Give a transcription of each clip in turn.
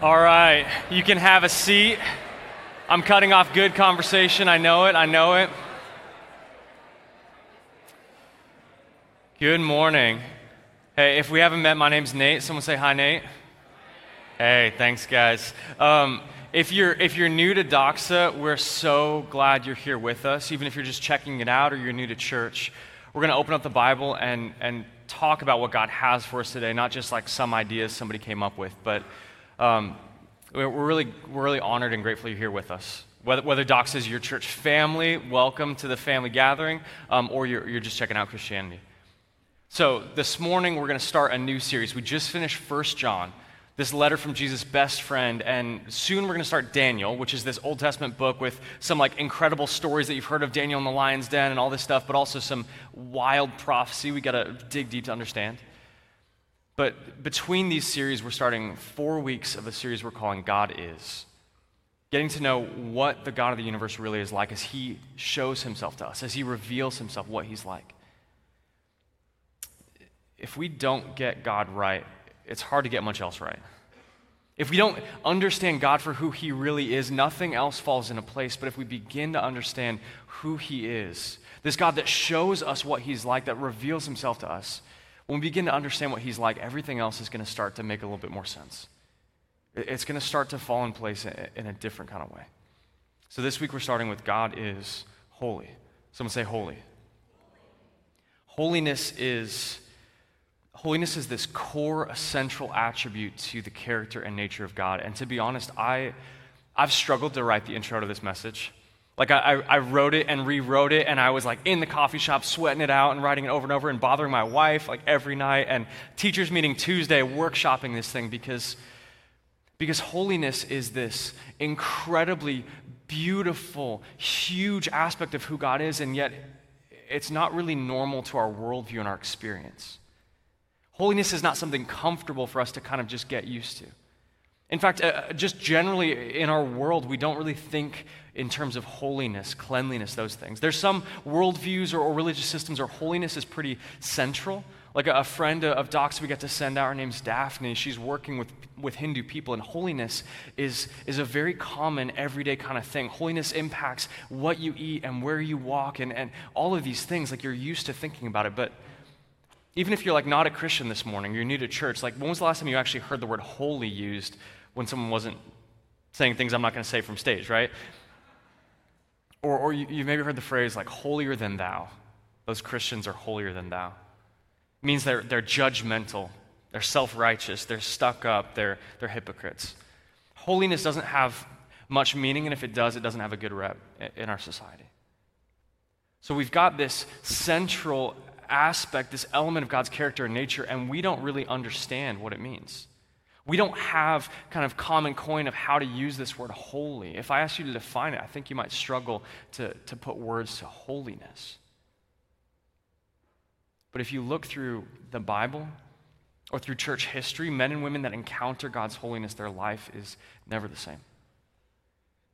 All right, you can have a seat. I'm cutting off good conversation. I know it. I know it. Good morning. Hey, if we haven't met, my name's Nate. Someone say hi, Nate. Hey, thanks, guys. Um, if you're if you're new to Doxa, we're so glad you're here with us. Even if you're just checking it out or you're new to church, we're going to open up the Bible and and talk about what God has for us today, not just like some ideas somebody came up with, but um, we're, really, we're really honored and grateful you're here with us. Whether, whether Doxa is your church family, welcome to the family gathering, um, or you're, you're just checking out Christianity. So, this morning we're going to start a new series. We just finished First John, this letter from Jesus' best friend, and soon we're going to start Daniel, which is this Old Testament book with some like incredible stories that you've heard of Daniel in the lion's den and all this stuff, but also some wild prophecy we got to dig deep to understand. But between these series, we're starting four weeks of a series we're calling God Is. Getting to know what the God of the universe really is like as He shows Himself to us, as He reveals Himself, what He's like. If we don't get God right, it's hard to get much else right. If we don't understand God for who He really is, nothing else falls into place. But if we begin to understand who He is, this God that shows us what He's like, that reveals Himself to us, when we begin to understand what he's like, everything else is going to start to make a little bit more sense. It's going to start to fall in place in a different kind of way. So this week we're starting with God is holy. Someone say holy. Holiness is holiness is this core essential attribute to the character and nature of God. And to be honest, I I've struggled to write the intro to this message. Like, I, I wrote it and rewrote it, and I was like in the coffee shop sweating it out and writing it over and over and bothering my wife like every night. And teachers' meeting Tuesday, workshopping this thing because, because holiness is this incredibly beautiful, huge aspect of who God is, and yet it's not really normal to our worldview and our experience. Holiness is not something comfortable for us to kind of just get used to. In fact, uh, just generally in our world, we don't really think in terms of holiness, cleanliness, those things. There's some worldviews or, or religious systems where holiness is pretty central. Like a, a friend of Doxa's we got to send out, her name's Daphne. She's working with, with Hindu people, and holiness is, is a very common, everyday kind of thing. Holiness impacts what you eat and where you walk and, and all of these things. Like you're used to thinking about it. But even if you're like not a Christian this morning, you're new to church, like when was the last time you actually heard the word holy used when someone wasn't saying things I'm not going to say from stage, right? Or, or you, have maybe heard the phrase like holier than thou. Those Christians are holier than thou. It means they're, they're judgmental, they're self righteous, they're stuck up, they're, they're hypocrites. Holiness doesn't have much meaning, and if it does, it doesn't have a good rep in our society. So we've got this central aspect, this element of God's character and nature, and we don't really understand what it means. We don't have kind of common coin of how to use this word holy. If I ask you to define it, I think you might struggle to, to put words to holiness. But if you look through the Bible or through church history, men and women that encounter God's holiness, their life is never the same.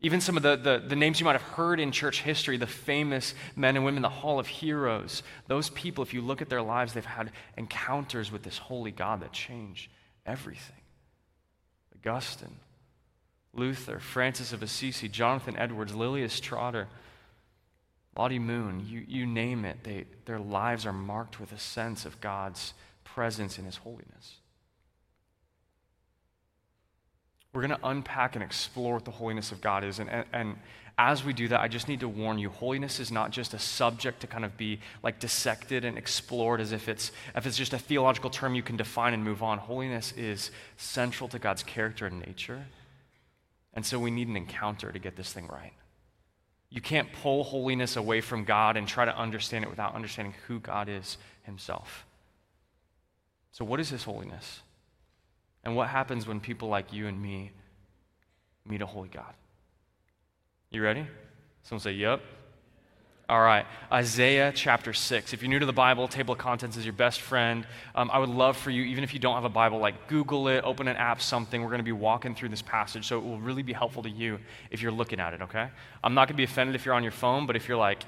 Even some of the, the, the, names you might have heard in church history, the famous men and women, the Hall of Heroes, those people, if you look at their lives, they've had encounters with this holy God that change everything. Augustine, Luther, Francis of Assisi, Jonathan Edwards, Lilias Trotter, Lottie Moon, you, you name it, they, their lives are marked with a sense of God's presence in His holiness. We're going to unpack and explore what the holiness of God is. And, and, as we do that, I just need to warn you holiness is not just a subject to kind of be like dissected and explored as if it's, if it's just a theological term you can define and move on. Holiness is central to God's character and nature. And so we need an encounter to get this thing right. You can't pull holiness away from God and try to understand it without understanding who God is Himself. So, what is His holiness? And what happens when people like you and me meet a holy God? You ready? Someone say, Yep. All right, Isaiah chapter 6. If you're new to the Bible, table of contents is your best friend. Um, I would love for you, even if you don't have a Bible, like Google it, open an app, something. We're going to be walking through this passage, so it will really be helpful to you if you're looking at it, okay? I'm not going to be offended if you're on your phone, but if you're like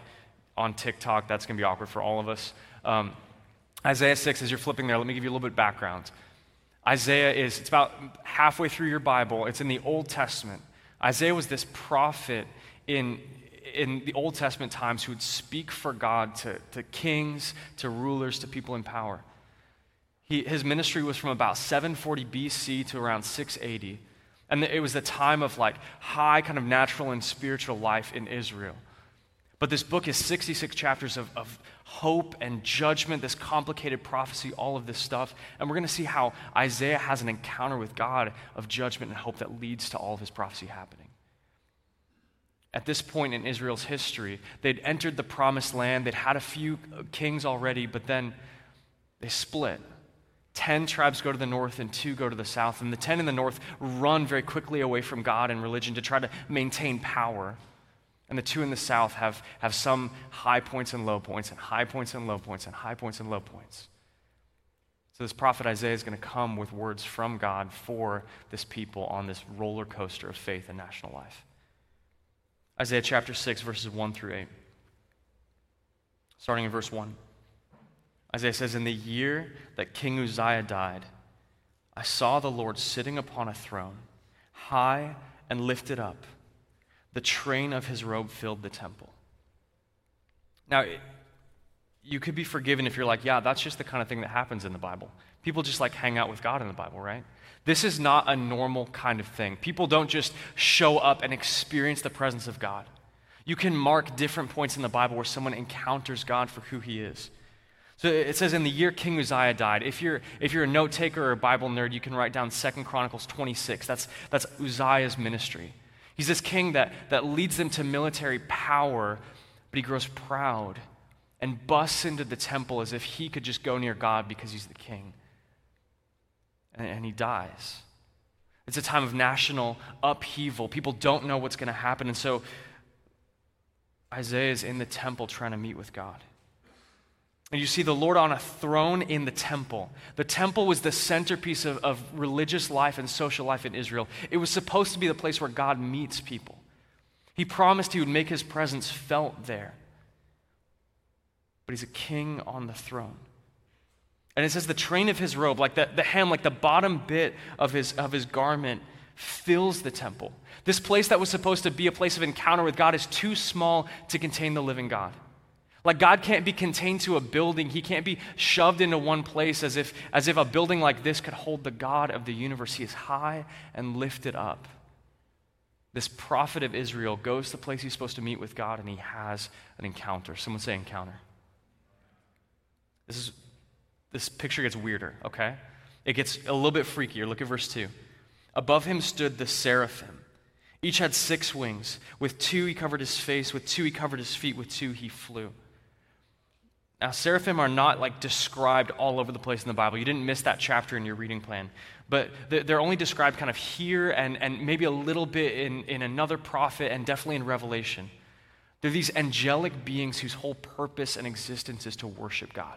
on TikTok, that's going to be awkward for all of us. Um, Isaiah 6, as you're flipping there, let me give you a little bit of background. Isaiah is, it's about halfway through your Bible, it's in the Old Testament. Isaiah was this prophet in, in the Old Testament times who would speak for God to, to kings, to rulers, to people in power. He, his ministry was from about 740 BC to around 680. And it was the time of like high kind of natural and spiritual life in Israel. But this book is 66 chapters of, of hope and judgment, this complicated prophecy, all of this stuff. And we're going to see how Isaiah has an encounter with God of judgment and hope that leads to all of his prophecy happening. At this point in Israel's history, they'd entered the promised land, they'd had a few kings already, but then they split. Ten tribes go to the north and two go to the south. And the ten in the north run very quickly away from God and religion to try to maintain power. And the two in the south have, have some high points and low points, and high points and low points, and high points and low points. So, this prophet Isaiah is going to come with words from God for this people on this roller coaster of faith and national life. Isaiah chapter 6, verses 1 through 8. Starting in verse 1. Isaiah says, In the year that King Uzziah died, I saw the Lord sitting upon a throne, high and lifted up the train of his robe filled the temple. Now, you could be forgiven if you're like, yeah, that's just the kind of thing that happens in the Bible. People just like hang out with God in the Bible, right? This is not a normal kind of thing. People don't just show up and experience the presence of God. You can mark different points in the Bible where someone encounters God for who he is. So it says in the year King Uzziah died. If you're, if you're a note taker or a Bible nerd, you can write down Second Chronicles 26. That's, that's Uzziah's ministry. He's this king that, that leads them to military power, but he grows proud and busts into the temple as if he could just go near God because he's the king. And, and he dies. It's a time of national upheaval. People don't know what's going to happen. And so Isaiah is in the temple trying to meet with God. And you see the Lord on a throne in the temple. The temple was the centerpiece of, of religious life and social life in Israel. It was supposed to be the place where God meets people. He promised he would make his presence felt there. But he's a king on the throne. And it says the train of his robe, like the, the hem, like the bottom bit of his, of his garment, fills the temple. This place that was supposed to be a place of encounter with God is too small to contain the living God. Like God can't be contained to a building. He can't be shoved into one place as if, as if a building like this could hold the God of the universe. He is high and lifted up. This prophet of Israel goes to the place he's supposed to meet with God and he has an encounter. Someone say encounter. This is this picture gets weirder, okay? It gets a little bit freakier. Look at verse 2. Above him stood the seraphim. Each had six wings. With two he covered his face, with two he covered his feet, with two he flew. Now, seraphim are not like described all over the place in the Bible. You didn't miss that chapter in your reading plan. But they're only described kind of here and, and maybe a little bit in, in another prophet and definitely in Revelation. They're these angelic beings whose whole purpose and existence is to worship God.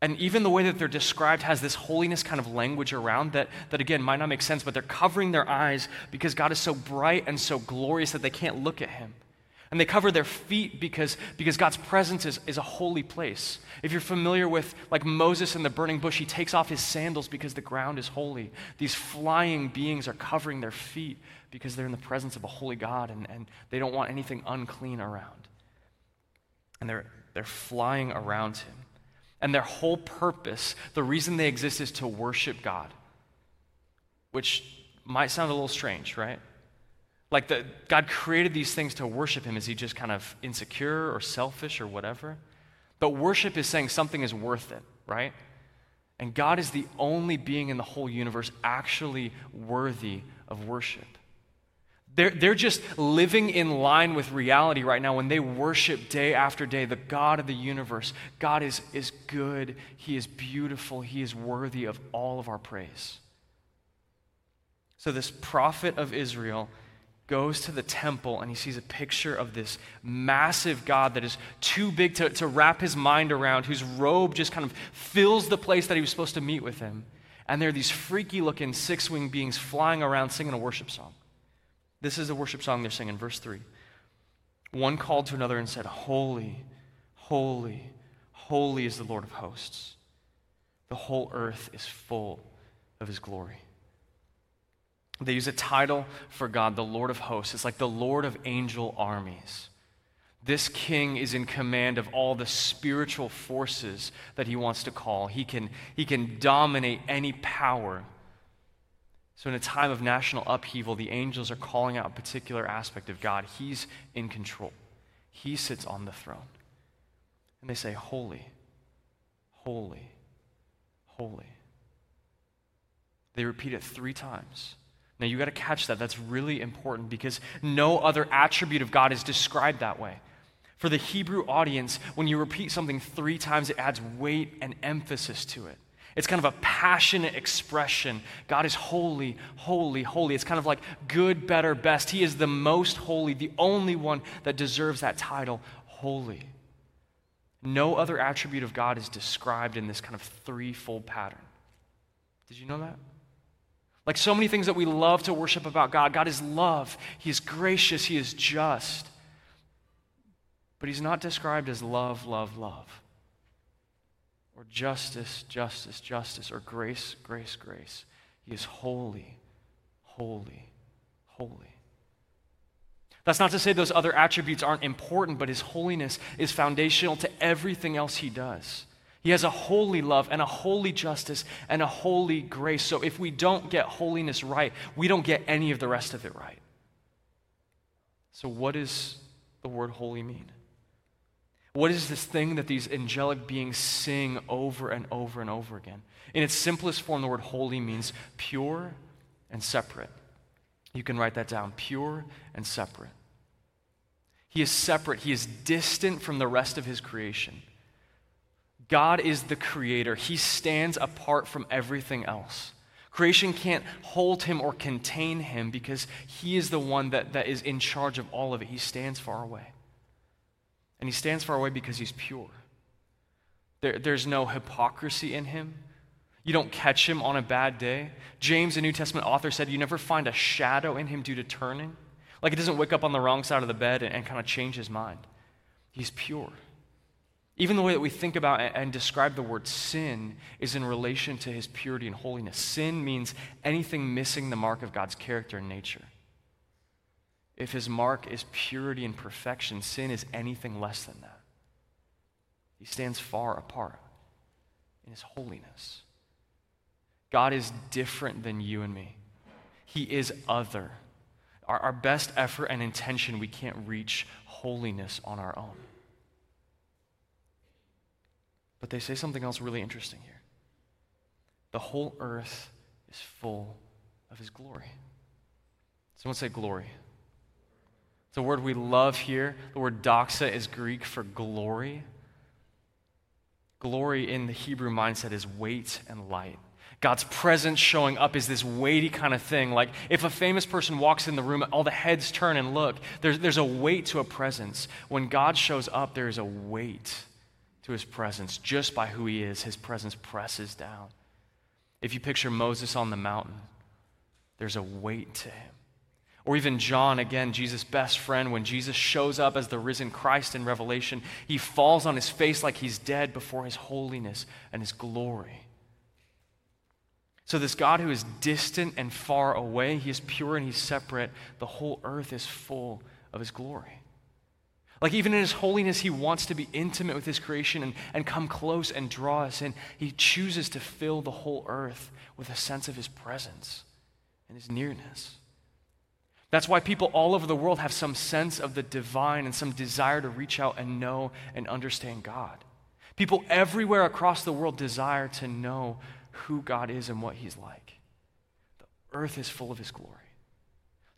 And even the way that they're described has this holiness kind of language around that, that again, might not make sense, but they're covering their eyes because God is so bright and so glorious that they can't look at Him. And they cover their feet because, because God's presence is, is a holy place. If you're familiar with, like Moses in the burning bush, he takes off his sandals because the ground is holy. These flying beings are covering their feet because they're in the presence of a holy God and, and they don't want anything unclean around. And they're, they're flying around him. And their whole purpose, the reason they exist, is to worship God, which might sound a little strange, right? Like the, God created these things to worship Him. Is He just kind of insecure or selfish or whatever? But worship is saying something is worth it, right? And God is the only being in the whole universe actually worthy of worship. They're, they're just living in line with reality right now when they worship day after day the God of the universe. God is, is good, He is beautiful, He is worthy of all of our praise. So, this prophet of Israel goes to the temple and he sees a picture of this massive God that is too big to, to wrap his mind around, whose robe just kind of fills the place that he was supposed to meet with him. And there are these freaky looking six winged beings flying around singing a worship song. This is a worship song they're singing, verse 3. One called to another and said, Holy, holy, holy is the Lord of hosts. The whole earth is full of his glory. They use a title for God, the Lord of hosts. It's like the Lord of angel armies. This king is in command of all the spiritual forces that he wants to call. He can, he can dominate any power. So, in a time of national upheaval, the angels are calling out a particular aspect of God. He's in control, he sits on the throne. And they say, Holy, holy, holy. They repeat it three times. Now, you got to catch that. That's really important because no other attribute of God is described that way. For the Hebrew audience, when you repeat something three times, it adds weight and emphasis to it. It's kind of a passionate expression. God is holy, holy, holy. It's kind of like good, better, best. He is the most holy, the only one that deserves that title, holy. No other attribute of God is described in this kind of threefold pattern. Did you know that? Like so many things that we love to worship about God, God is love, He is gracious, He is just. But He's not described as love, love, love, or justice, justice, justice, or grace, grace, grace. He is holy, holy, holy. That's not to say those other attributes aren't important, but His holiness is foundational to everything else He does. He has a holy love and a holy justice and a holy grace. So if we don't get holiness right, we don't get any of the rest of it right. So, what does the word holy mean? What is this thing that these angelic beings sing over and over and over again? In its simplest form, the word holy means pure and separate. You can write that down pure and separate. He is separate, he is distant from the rest of his creation. God is the creator, He stands apart from everything else. Creation can't hold him or contain him because he is the one that, that is in charge of all of it. He stands far away. And he stands far away because he's pure. There, there's no hypocrisy in him. You don't catch him on a bad day. James, a New Testament author, said you never find a shadow in him due to turning. Like he doesn't wake up on the wrong side of the bed and, and kind of change his mind. He's pure. Even the way that we think about and describe the word sin is in relation to his purity and holiness. Sin means anything missing the mark of God's character and nature. If his mark is purity and perfection, sin is anything less than that. He stands far apart in his holiness. God is different than you and me, he is other. Our, our best effort and intention, we can't reach holiness on our own. But they say something else really interesting here. The whole earth is full of his glory. Someone say glory. It's a word we love here. The word doxa is Greek for glory. Glory in the Hebrew mindset is weight and light. God's presence showing up is this weighty kind of thing. Like if a famous person walks in the room, all the heads turn and look. There's, there's a weight to a presence. When God shows up, there is a weight to his presence. Just by who he is, his presence presses down. If you picture Moses on the mountain, there's a weight to him. Or even John, again, Jesus' best friend, when Jesus shows up as the risen Christ in Revelation, he falls on his face like he's dead before his holiness and his glory. So, this God who is distant and far away, he is pure and he's separate. The whole earth is full of his glory. Like, even in his holiness, he wants to be intimate with his creation and, and come close and draw us in. He chooses to fill the whole earth with a sense of his presence and his nearness. That's why people all over the world have some sense of the divine and some desire to reach out and know and understand God. People everywhere across the world desire to know who God is and what he's like. The earth is full of his glory.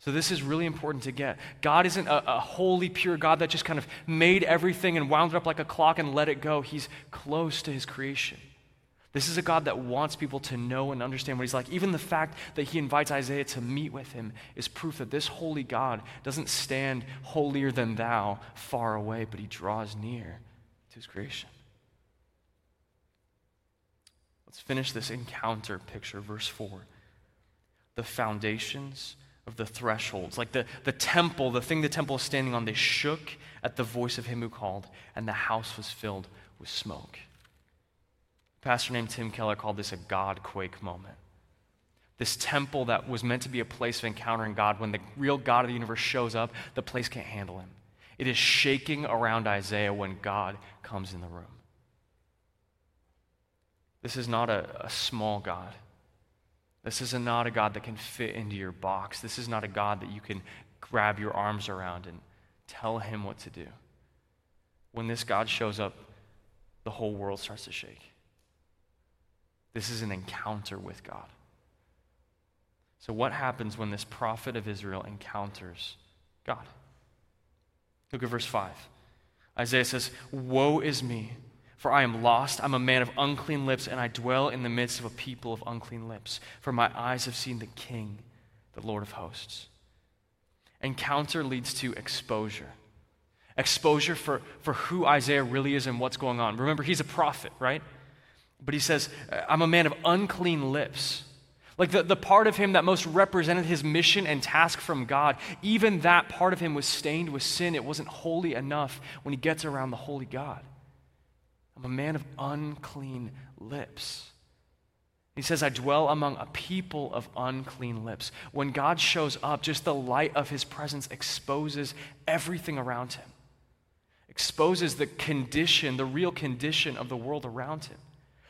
So, this is really important to get. God isn't a, a, holy, pure God that just kind of made everything and wound it up like a clock and let it go. He's close to his creation. This is a God that wants people to know and understand what he's like. Even the fact that he invites Isaiah to meet with him is proof that this holy God doesn't stand holier than thou far away, but he draws near to his creation. Let's finish this encounter picture, verse 4. The foundations of the thresholds. Like the, the temple, the thing the temple is standing on, they shook at the voice of him who called, and the house was filled with smoke. A pastor named Tim Keller called this a God quake moment. This temple that was meant to be a place of encountering God, when the real God of the universe shows up, the place can't handle him. It is shaking around Isaiah when God comes in the room. This is not a, a small God. This is a, not a God that can fit into your box. This is not a God that you can grab your arms around and tell him what to do. When this God shows up, the whole world starts to shake. This is an encounter with God. So, what happens when this prophet of Israel encounters God? Look at verse 5. Isaiah says, Woe is me, for I am lost. I'm a man of unclean lips, and I dwell in the midst of a people of unclean lips. For my eyes have seen the King, the Lord of hosts. Encounter leads to exposure. Exposure for, for who Isaiah really is and what's going on. Remember, he's a prophet, right? But he says, uh, I'm a man of unclean lips. Like the, the part of him that most represented his mission and task from God, even that part of him was stained with sin. It wasn't holy enough when he gets around the holy God. I'm a man of unclean lips. He says, I dwell among a people of unclean lips. When God shows up, just the light of his presence exposes everything around him, exposes the condition, the real condition of the world around him.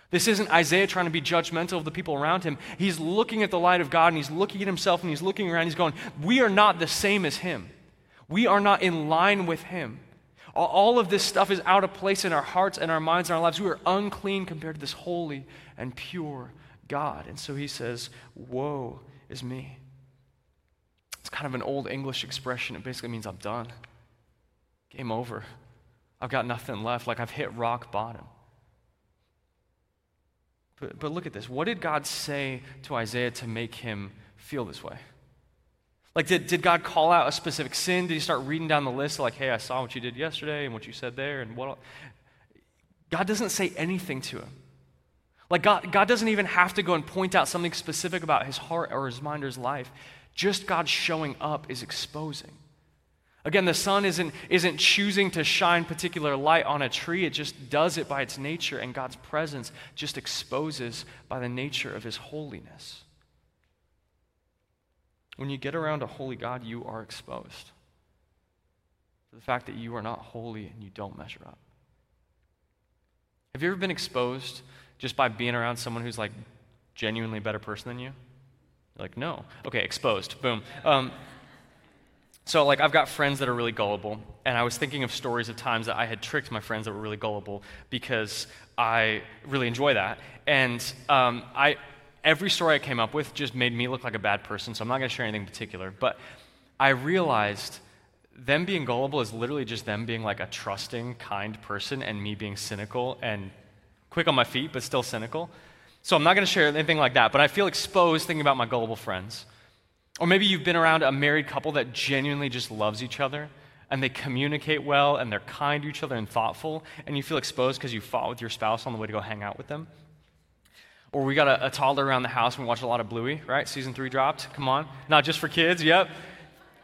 This isn't Isaiah trying to be judgmental of the people around him. He's looking at the light of God and he's looking at himself and he's looking around. He's going, We are not the same as him. We are not in line with him. All of this stuff is out of place in our hearts and our minds and our lives. We are unclean compared to this holy and pure God. And so he says, Woe is me. It's kind of an old English expression. It basically means I'm done. Game over. I've got nothing left. Like I've hit rock bottom. But, but look at this. What did God say to Isaiah to make him feel this way? Like, did, did God call out a specific sin? Did he start reading down the list, like, hey, I saw what you did yesterday and what you said there and what? God doesn't say anything to him. Like, God, God doesn't even have to go and point out something specific about his heart or his mind or his life. Just God showing up is exposing. Again, the sun isn't, isn't choosing to shine particular light on a tree, it just does it by its nature, and God's presence just exposes by the nature of his holiness. When you get around a holy God, you are exposed to the fact that you are not holy and you don't measure up. Have you ever been exposed just by being around someone who's like genuinely a better person than you? You're like, no. Okay, exposed. Boom. Um, so, like, I've got friends that are really gullible, and I was thinking of stories of times that I had tricked my friends that were really gullible because I really enjoy that. And um, I, every story I came up with just made me look like a bad person, so I'm not going to share anything particular. But I realized them being gullible is literally just them being like a trusting, kind person, and me being cynical and quick on my feet, but still cynical. So I'm not going to share anything like that, but I feel exposed thinking about my gullible friends. Or maybe you've been around a married couple that genuinely just loves each other and they communicate well and they're kind to each other and thoughtful, and you feel exposed because you fought with your spouse on the way to go hang out with them. Or we got a, a toddler around the house and we watch a lot of Bluey, right? Season three dropped. Come on. Not just for kids, yep.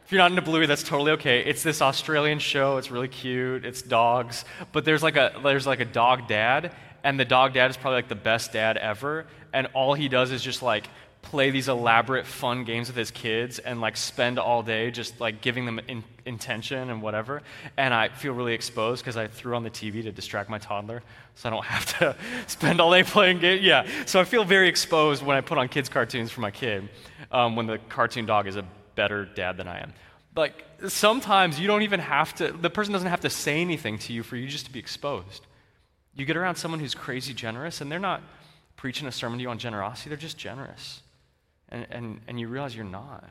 If you're not into Bluey, that's totally okay. It's this Australian show. It's really cute. It's dogs, but there's like a there's like a dog dad, and the dog dad is probably like the best dad ever. And all he does is just like play these elaborate fun games with his kids and like spend all day just like giving them in, intention and whatever. And i feel really exposed because i threw on the tv to distract my toddler so i don't have to spend all day playing games yeah. So i feel very exposed when i put on kids cartoons for my kid um, when the cartoon dog is a better dad than i am. Like sometimes you don't even have to the person doesn't have to say anything to you for you just to be exposed. You get around someone who's crazy generous and they're not preaching a sermon to you on generosity they're just generous and, and, and you realize you're not.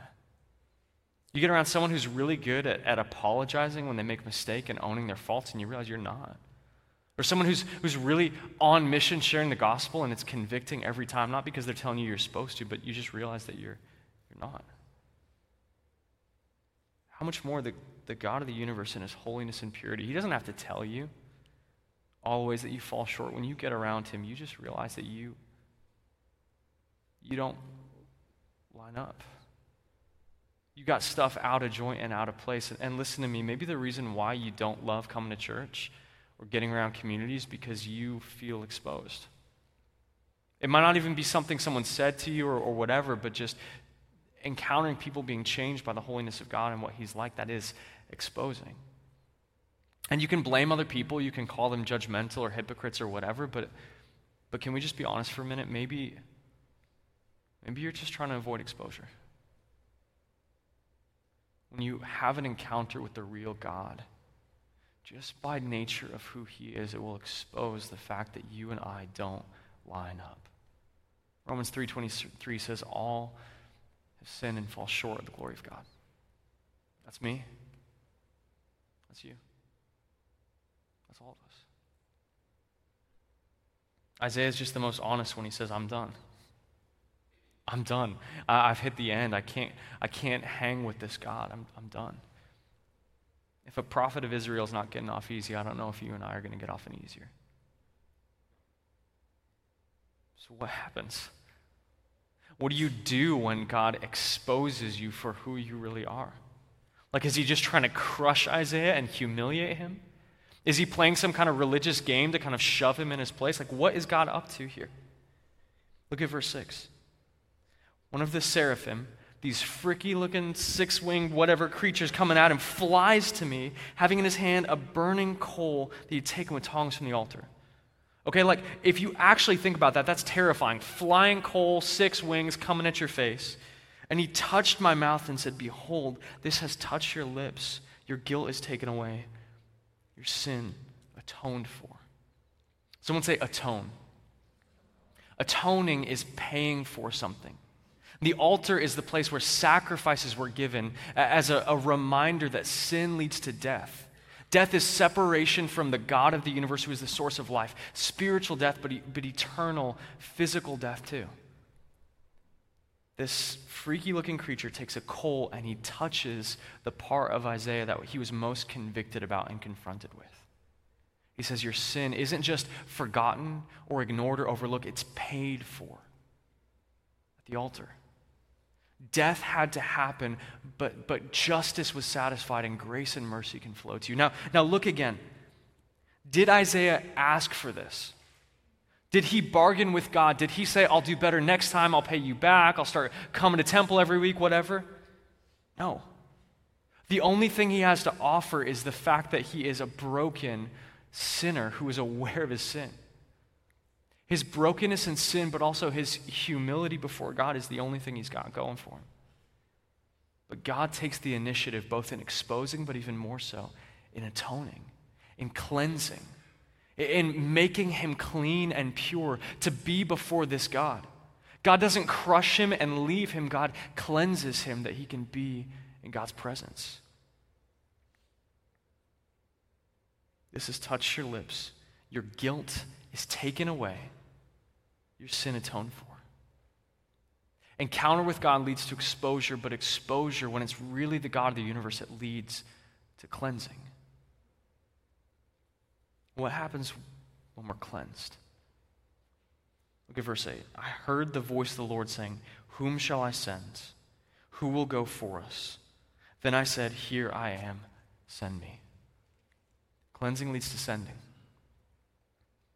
You get around someone who's really good at, at apologizing when they make a mistake and owning their faults, and you realize you're not. Or someone who's, who's really on mission sharing the gospel and it's convicting every time, not because they're telling you you're supposed to, but you just realize that you're, you're not. How much more the, the God of the universe in his holiness and purity, he doesn't have to tell you all the ways that you fall short. When you get around him, you just realize that you, you don't line up. You got stuff out of joint and out of place. And listen to me, maybe the reason why you don't love coming to church or getting around communities because you feel exposed. It might not even be something someone said to you or, or whatever, but just encountering people being changed by the holiness of God and what He's like, that is exposing. And you can blame other people, you can call them judgmental or hypocrites or whatever, but, but can we just be honest for a minute? Maybe, maybe you're just trying to avoid exposure. When you have an encounter with the real God, just by nature of who He is, it will expose the fact that you and I don't line up. Romans 3:23 says all have sinned and fall short of the glory of God. That's me. That's you. That's all of us. Isaiah is just the most honest when he says, I'm done. I'm done. I, have hit the end. I can't, I can't hang with this God. I'm, I'm done. If a prophet of Israel is not getting off easy, I don't know if you and I are going to get off any easier. So, what happens? What do you do when God exposes you for who you really are? Like, is he just trying to crush Isaiah and humiliate him? Is he playing some kind of religious game to kind of shove him in his place? Like, what is God up to here? Look at verse 6. One of the seraphim, these freaky looking six winged whatever creatures coming at him, flies to me, having in his hand a burning coal that he'd taken with tongs from the altar. Okay, like if you actually think about that, that's terrifying. Flying coal, six wings coming at your face. And he touched my mouth and said, Behold, this has touched your lips. Your guilt is taken away, your sin atoned for. Someone say, atone. Atoning is paying for something. The altar is the place where sacrifices were given as a, a reminder that sin leads to death. Death is separation from the God of the universe who is the source of life. Spiritual death, but, but eternal physical death too. This freaky looking creature takes a coal and he touches the part of Isaiah that he was most convicted about and confronted with. He says, Your sin isn't just forgotten or ignored or overlooked, it's paid for at the altar. Death had to happen, but, but justice was satisfied and grace and mercy can flow to you. Now, now look again. Did Isaiah ask for this? Did he bargain with God? Did he say, I'll do better next time, I'll pay you back, I'll start coming to temple every week, whatever? No. The only thing he has to offer is the fact that he is a broken sinner who is aware of his sin. His brokenness and sin, but also his humility before God is the only thing he's got going for him. But God takes the initiative both in exposing, but even more so in atoning, in cleansing, in making him clean and pure to be before this God. God doesn't crush him and leave him, God cleanses him that he can be in God's presence. This has touched your lips. Your guilt is taken away your sin atoned for. Encounter with God leads to exposure, but exposure, when it's really the God of the universe, it leads to cleansing. What happens when we're cleansed? Look at verse 8. I heard the voice of the Lord saying, Whom shall I send? Who will go for us? Then I said, Here I am, send me. Cleansing leads to sending.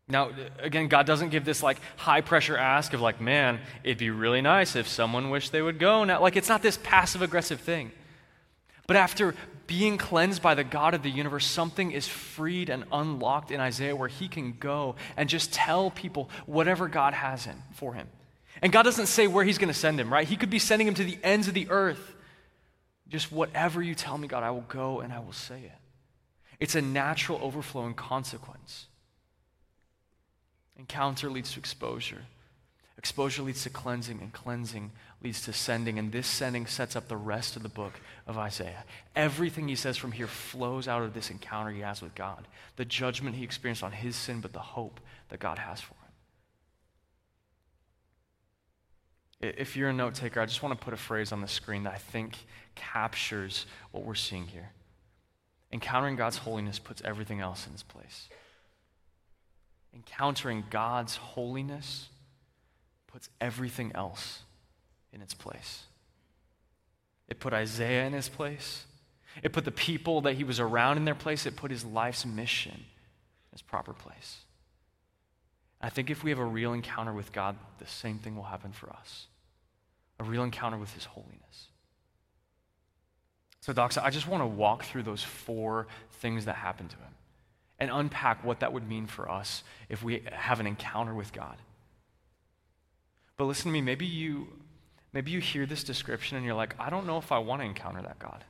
Now, again, God doesn't give this like high pressure ask of like, man, it'd be really nice if someone wished they would go. Now, like, it's not this passive aggressive thing. But after being cleansed by the God of the universe, something is freed and unlocked in Isaiah where he can go and just tell people whatever God has in for him. And God doesn't say where he's going to send him, right? He could be sending him to the ends of the earth. Just whatever you tell me, God, I will go and I will say it. It's a natural overflowing consequence. Encounter leads to exposure. Exposure leads to cleansing, and cleansing leads to sending. And this sending sets up the rest of the book of Isaiah. Everything he says from here flows out of this encounter he has with God the judgment he experienced on his sin, but the hope that God has for him. If you're a note taker, I just want to put a phrase on the screen that I think captures what we're seeing here. Encountering God's holiness puts everything else in its place encountering God's holiness puts everything else in its place. It put Isaiah in his place. It put the people that he was around in their place. It put his life's mission in his proper place. I think if we have a real encounter with God, the same thing will happen for us a real encounter with His holiness. So, Doxa, I just want to walk through those four things that happened to Him and unpack what that would mean for us if we have an encounter with God. But listen to me, maybe you maybe you hear this description and you're like, I don't know if I want to encounter that God.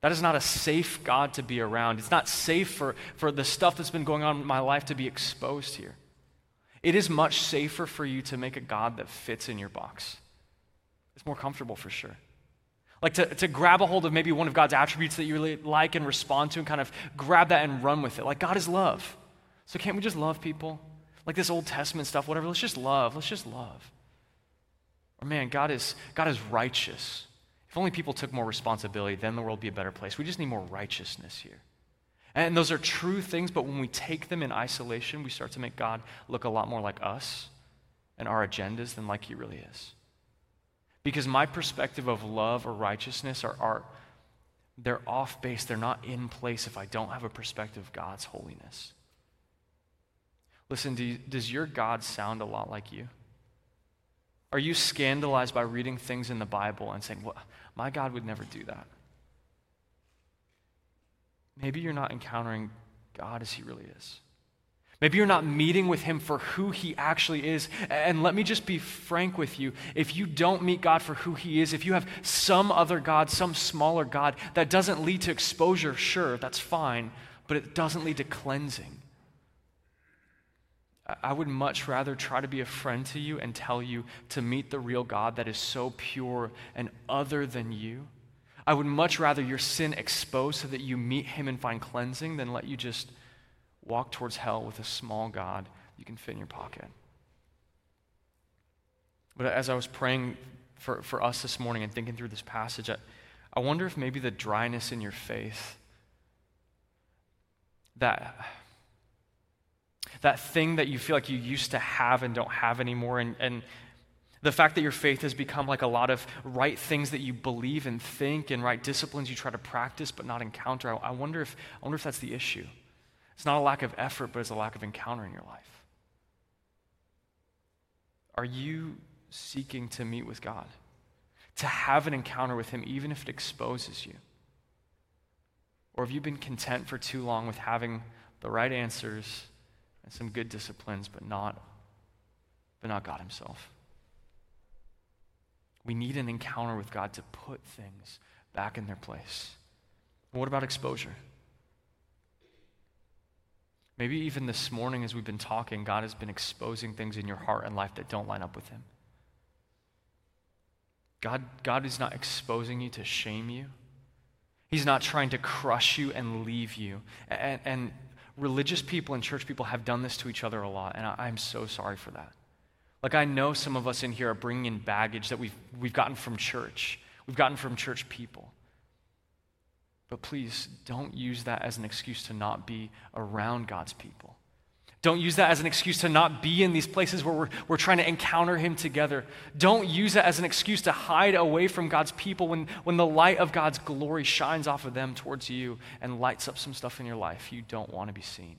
That is not a safe God to be around. It's not safe for, for the stuff that's been going on in my life to be exposed here. It is much safer for you to make a God that fits in your box. It's more comfortable for sure. Like to, to grab a hold of maybe one of God's attributes that you really like and respond to and kind of grab that and run with it. Like God is love. So can't we just love people? Like this Old Testament stuff, whatever. Let's just love. Let's just love. Or man, God is, God is righteous. If only people took more responsibility, then the world would be a better place. We just need more righteousness here. And those are true things, but when we take them in isolation, we start to make God look a lot more like us and our agendas than like He really is. Because my perspective of love or righteousness are, art, they're off base, they're not in place if I don't have a perspective of God's holiness. Listen, do you, does your God sound a lot like you? Are you scandalized by reading things in the Bible and saying, well, my God would never do that? Maybe you're not encountering God as He really is. Maybe you're not meeting with Him for who He actually is. And let me just be frank with you. If you don't meet God for who He is, if you have some other God, some smaller God, that doesn't lead to exposure, sure, that's fine, but it doesn't lead to cleansing. I would much rather try to be a friend to you and tell you to meet the real God that is so pure and other than you. I would much rather your sin exposed so that you meet him and find cleansing than let you just walk towards hell with a small God you can fit in your pocket. But as I was praying for, for us this morning and thinking through this passage, I, I wonder if maybe the dryness in your faith, that that thing that you feel like you used to have and don't have anymore, and, and the fact that your faith has become like a lot of right things that you believe and think and right disciplines you try to practice but not encounter. I, I wonder if, I wonder if that's the issue. It's not a lack of effort, but it's a lack of encounter in your life. Are you seeking to meet with God? To have an encounter with Him, even if it exposes you? Or have you been content for too long with having the right answers and some good disciplines, but not, but not God Himself. We need an encounter with God to put things back in their place. what about exposure? Maybe even this morning, as we've been talking, God has been exposing things in your heart and life that don't line up with Him. God, God is not exposing you to shame you. He's not trying to crush you and leave you. And, and religious people and church people have done this to each other a lot, and I, am so sorry for that. Like, I know some of us in here are bringing in baggage that we've, we've gotten from church, we've gotten from church people. But please don't use that as an excuse to not be around God's people. Don't use that as an excuse to not be in these places where we're, we're trying to encounter Him together. Don't use it as an excuse to hide away from God's people when, when the light of God's glory shines off of them towards you and lights up some stuff in your life you don't want to be seen.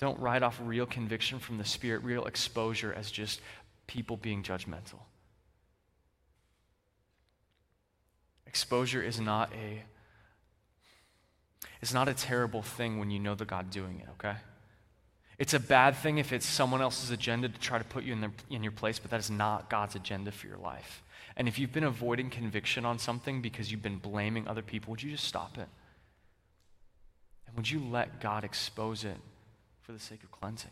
Don't write off real conviction from the Spirit, real exposure as just people being judgmental. Exposure is not a it's not a terrible thing when you know the God doing it, okay? It's a bad thing if it's someone else's agenda to try to put you in, their, in your place, but that is not God's agenda for your life. And if you've been avoiding conviction on something because you've been blaming other people, would you just stop it? And would you let God expose it for the sake of cleansing?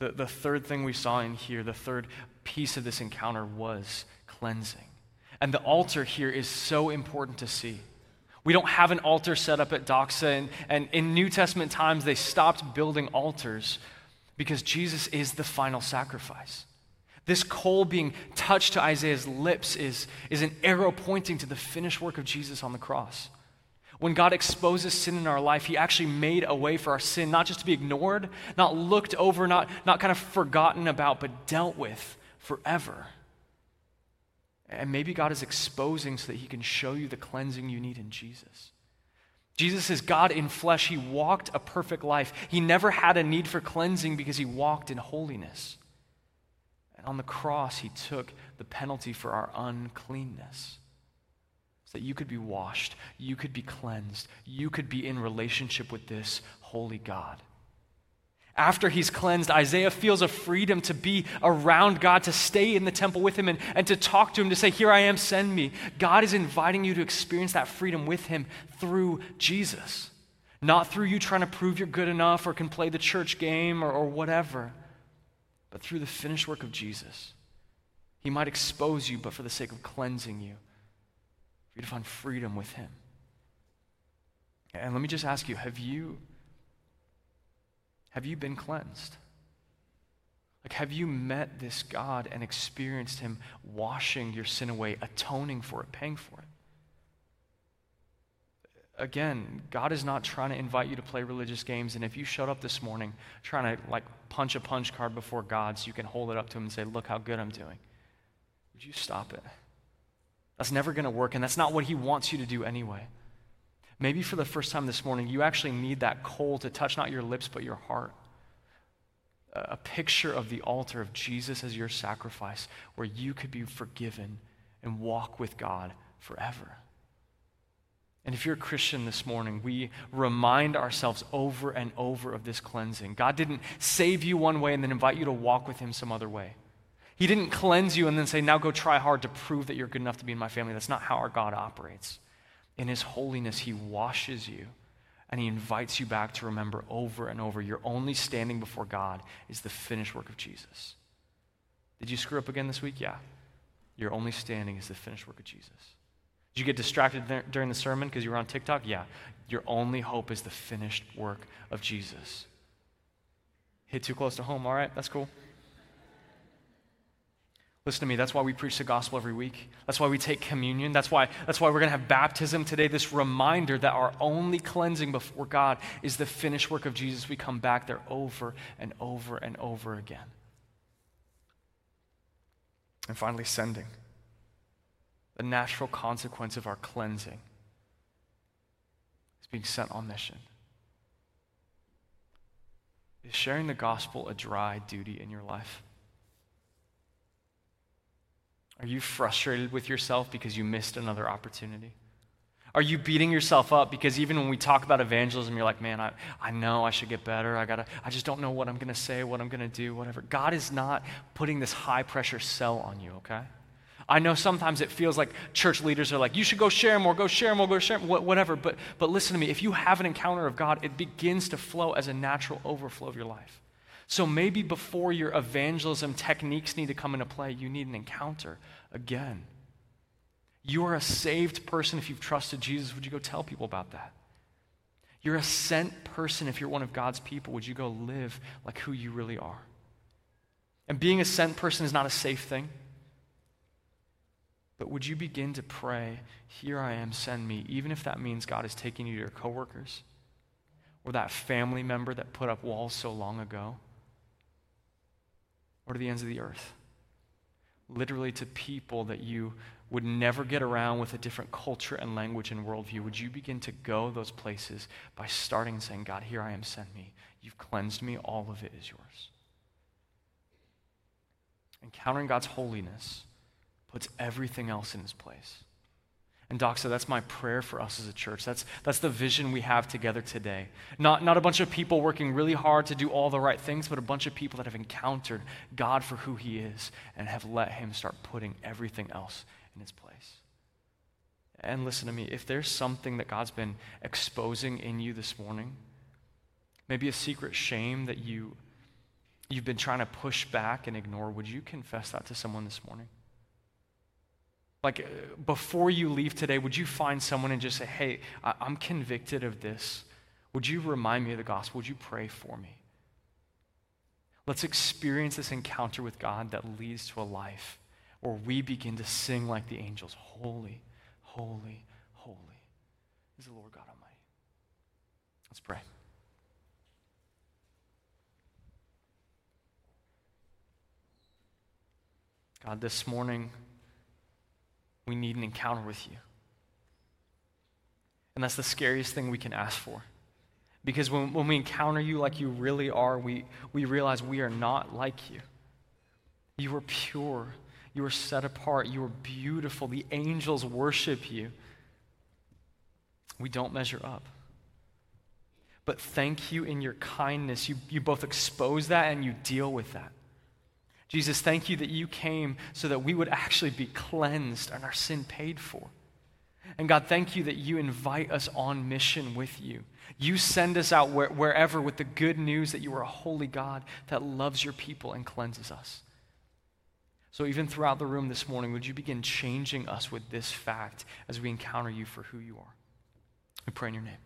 The, the third thing we saw in here, the third piece of this encounter was cleansing. And the altar here is so important to see. We don't have an altar set up at Doxa. And, and in New Testament times, they stopped building altars because Jesus is the final sacrifice. This coal being touched to Isaiah's lips is, is an arrow pointing to the finished work of Jesus on the cross. When God exposes sin in our life, He actually made a way for our sin not just to be ignored, not looked over, not, not kind of forgotten about, but dealt with forever. And maybe God is exposing so that He can show you the cleansing you need in Jesus. Jesus is God in flesh. He walked a perfect life. He never had a need for cleansing because he walked in holiness. And on the cross, he took the penalty for our uncleanness so that you could be washed, you could be cleansed, you could be in relationship with this holy God. After he's cleansed, Isaiah feels a freedom to be around God, to stay in the temple with him, and, and to talk to him, to say, Here I am, send me. God is inviting you to experience that freedom with him through Jesus. Not through you trying to prove you're good enough or can play the church game or, or whatever, but through the finished work of Jesus. He might expose you, but for the sake of cleansing you, for you to find freedom with him. And let me just ask you have you have you been cleansed? Like, have you met this God and experienced Him washing your sin away, atoning for it, paying for it? Again, God is not trying to invite you to play religious games. And if you showed up this morning trying to like punch a punch card before God so you can hold it up to Him and say, Look how good I'm doing, would you stop it? That's never going to work, and that's not what He wants you to do anyway. Maybe for the first time this morning, you actually need that coal to touch not your lips, but your heart. A picture of the altar of Jesus as your sacrifice, where you could be forgiven and walk with God forever. And if you're a Christian this morning, we remind ourselves over and over of this cleansing. God didn't save you one way and then invite you to walk with Him some other way. He didn't cleanse you and then say, now go try hard to prove that you're good enough to be in my family. That's not how our God operates. In His holiness, He washes you and He invites you back to remember over and over your only standing before God is the finished work of Jesus. Did you screw up again this week? Yeah. Your only standing is the finished work of Jesus. Did you get distracted during the sermon because you were on TikTok? Yeah. Your only hope is the finished work of Jesus. Hit too close to home. All right, that's cool. Listen to me, that's why we preach the gospel every week. That's why we take communion. That's why, that's why we're going to have baptism today. This reminder that our only cleansing before God is the finished work of Jesus. We come back there over and over and over again. And finally, sending. The natural consequence of our cleansing is being sent on mission. Is sharing the gospel a dry duty in your life? Are you frustrated with yourself because you missed another opportunity? Are you beating yourself up because even when we talk about evangelism, you're like, man, I, I know I should get better. I, gotta, I just don't know what I'm going to say, what I'm going to do, whatever. God is not putting this high pressure sell on you, okay? I know sometimes it feels like church leaders are like, you should go share more, go share more, go share more, whatever. But, but listen to me, if you have an encounter of God, it begins to flow as a natural overflow of your life. So maybe before your evangelism techniques need to come into play, you need an encounter again. You are a saved person if you've trusted Jesus. Would you go tell people about that? You're a sent person if you're one of God's people. Would you go live like who you really are? And being a sent person is not a safe thing. But would you begin to pray, Here I am, send me, even if that means God is taking you to your coworkers or that family member that put up walls so long ago? Or to the ends of the earth. Literally to people that you would never get around with a different culture and language and worldview. Would you begin to go those places by starting and saying, God, here I am, send me. You've cleansed me, all of it is yours. Encountering God's holiness puts everything else in its place. And Doxa, that's my prayer for us as a church. That's, that's the vision we have together today. Not, not a bunch of people working really hard to do all the right things, but a bunch of people that have encountered God for who He is and have let Him start putting everything else in its place. And listen to me, if there's something that God's been exposing in you this morning, maybe a secret shame that you, you've been trying to push back and ignore, would you confess that to someone this morning? Like, before you leave today, would you find someone and just say, hey, I'm convicted of this? Would you remind me of the gospel? Would you pray for me? Let's experience this encounter with God that leads to a life where we begin to sing like the angels Holy, holy, holy is the Lord God Almighty. Let's pray. God, this morning, we need an encounter with you. And that's the scariest thing we can ask for. Because when, when we encounter you like you really are, we, we realize we are not like you. You are pure. You are set apart. You are beautiful. The angels worship you. We don't measure up. But thank you in your kindness. You, you both expose that and you deal with that. Jesus, thank you that you came so that we would actually be cleansed and our sin paid for. And God, thank you that you invite us on mission with you. You send us out where, wherever with the good news that you are a holy God that loves your people and cleanses us. So, even throughout the room this morning, would you begin changing us with this fact as we encounter you for who you are? We pray in your name.